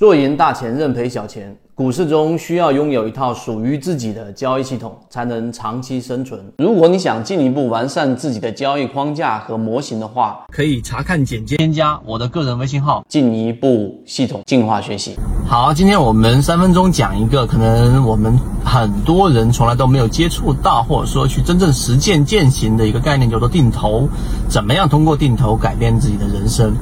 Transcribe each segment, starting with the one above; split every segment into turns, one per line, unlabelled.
做赢大钱，认赔小钱。股市中需要拥有一套属于自己的交易系统，才能长期生存。如果你想进一步完善自己的交易框架和模型的话，
可以查看简介，添加我的个人微信号，
进一步系统进化学习。
好，今天我们三分钟讲一个可能我们很多人从来都没有接触到，或者说去真正实践践行的一个概念，叫做定投。怎么样通过定投改变自己的人生？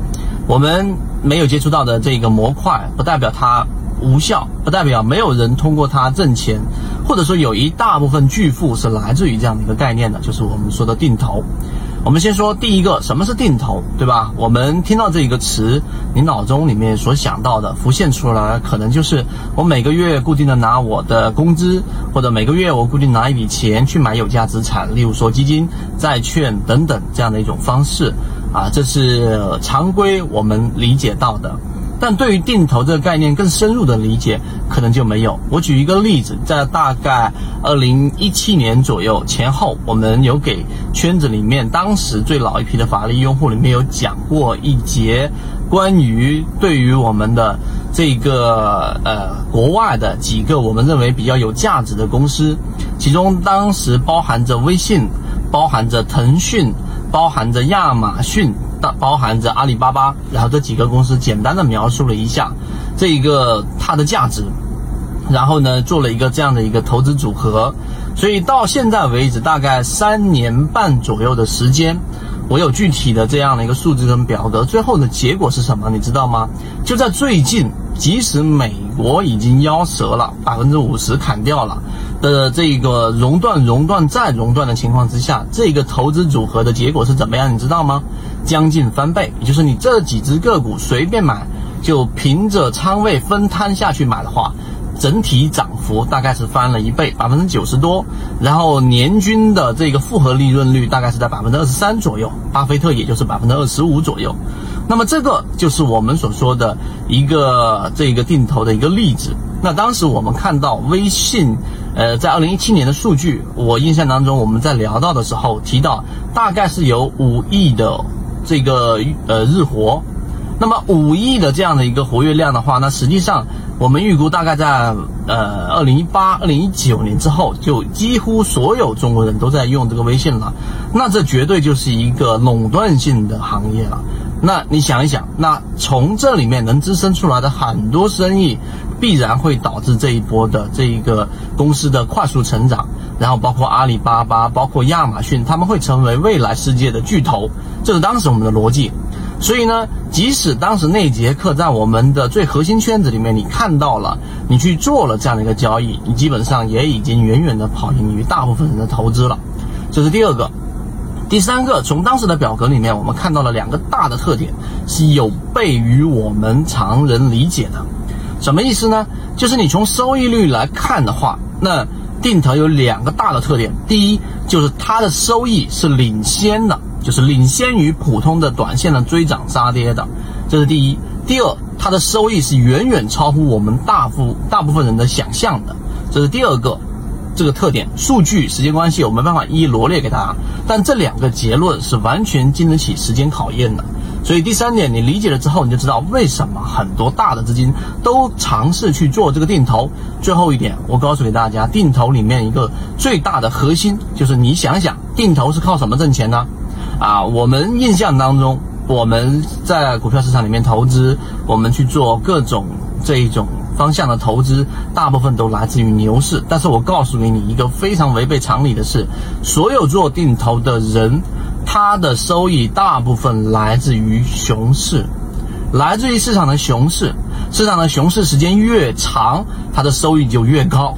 我们没有接触到的这个模块，不代表它无效，不代表没有人通过它挣钱，或者说有一大部分巨富是来自于这样的一个概念的，就是我们说的定投。我们先说第一个，什么是定投，对吧？我们听到这一个词，你脑中里面所想到的浮现出来，可能就是我每个月固定的拿我的工资，或者每个月我固定拿一笔钱去买有价资产，例如说基金、债券等等这样的一种方式。啊，这是常规我们理解到的，但对于定投这个概念更深入的理解，可能就没有。我举一个例子，在大概二零一七年左右前后，我们有给圈子里面当时最老一批的法律用户里面有讲过一节关于对于我们的这个呃国外的几个我们认为比较有价值的公司，其中当时包含着微信，包含着腾讯。包含着亚马逊，的包含着阿里巴巴，然后这几个公司简单的描述了一下这一个它的价值，然后呢做了一个这样的一个投资组合，所以到现在为止大概三年半左右的时间，我有具体的这样的一个数字跟表格，最后的结果是什么？你知道吗？就在最近，即使美国已经夭折了，百分之五十砍掉了。的这个熔断、熔断再熔断的情况之下，这个投资组合的结果是怎么样？你知道吗？将近翻倍，也就是你这几只个股随便买，就凭着仓位分摊下去买的话，整体涨幅大概是翻了一倍，百分之九十多。然后年均的这个复合利润率大概是在百分之二十三左右，巴菲特也就是百分之二十五左右。那么这个就是我们所说的一个这个定投的一个例子。那当时我们看到微信。呃，在二零一七年的数据，我印象当中，我们在聊到的时候提到，大概是有五亿的这个呃日活。那么五亿的这样的一个活跃量的话，那实际上我们预估大概在呃二零一八、二零一九年之后，就几乎所有中国人都在用这个微信了。那这绝对就是一个垄断性的行业了。那你想一想，那从这里面能滋生出来的很多生意。必然会导致这一波的这一个公司的快速成长，然后包括阿里巴巴、包括亚马逊，他们会成为未来世界的巨头，这是当时我们的逻辑。所以呢，即使当时那节课在我们的最核心圈子里面，你看到了，你去做了这样的一个交易，你基本上也已经远远的跑赢于大部分人的投资了。这是第二个，第三个，从当时的表格里面，我们看到了两个大的特点，是有悖于我们常人理解的。什么意思呢？就是你从收益率来看的话，那定投有两个大的特点。第一，就是它的收益是领先的，就是领先于普通的短线的追涨杀跌的，这是第一。第二，它的收益是远远超乎我们大部大部分人的想象的，这是第二个这个特点。数据时间关系，我没办法一一罗列给大家，但这两个结论是完全经得起时间考验的。所以第三点，你理解了之后，你就知道为什么很多大的资金都尝试去做这个定投。最后一点，我告诉给大家，定投里面一个最大的核心就是你想想，定投是靠什么挣钱呢？啊，我们印象当中，我们在股票市场里面投资，我们去做各种这一种方向的投资，大部分都来自于牛市。但是我告诉你一个非常违背常理的事，所有做定投的人。他的收益大部分来自于熊市，来自于市场的熊市。市场的熊市时间越长，它的收益就越高，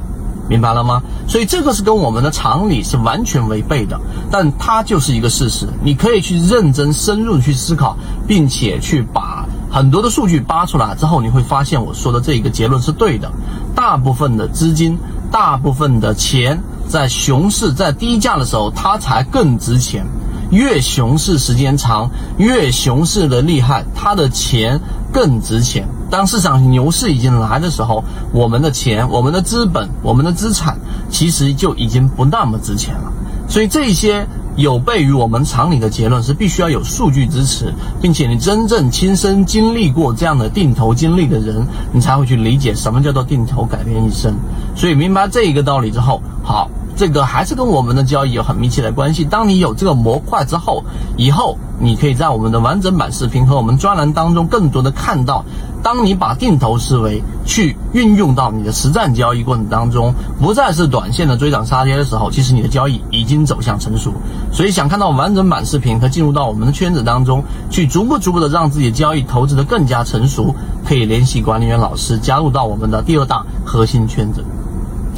明白了吗？所以这个是跟我们的常理是完全违背的，但它就是一个事实。你可以去认真深入去思考，并且去把很多的数据扒出来之后，你会发现我说的这一个结论是对的。大部分的资金，大部分的钱，在熊市在低价的时候，它才更值钱。越熊市时间长，越熊市的厉害，它的钱更值钱。当市场牛市已经来的时候，我们的钱、我们的资本、我们的资产，其实就已经不那么值钱了。所以这些有悖于我们常理的结论，是必须要有数据支持，并且你真正亲身经历过这样的定投经历的人，你才会去理解什么叫做定投改变一生。所以明白这一个道理之后，好。这个还是跟我们的交易有很密切的关系。当你有这个模块之后，以后你可以在我们的完整版视频和我们专栏当中更多的看到，当你把定投思维去运用到你的实战交易过程当中，不再是短线的追涨杀跌的时候，其实你的交易已经走向成熟。所以想看到完整版视频和进入到我们的圈子当中去，逐步逐步的让自己的交易投资的更加成熟，可以联系管理员老师加入到我们的第二大核心圈子。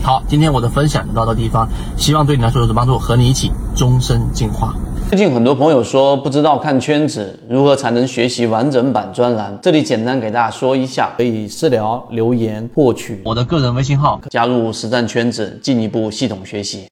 好，今天我的分享就到这地方，希望对你来说有所帮助，和你一起终身进化。
最近很多朋友说不知道看圈子如何才能学习完整版专栏，这里简单给大家说一下，可以私聊留言获取
我的个人微信号，
加入实战圈子，进一步系统学习。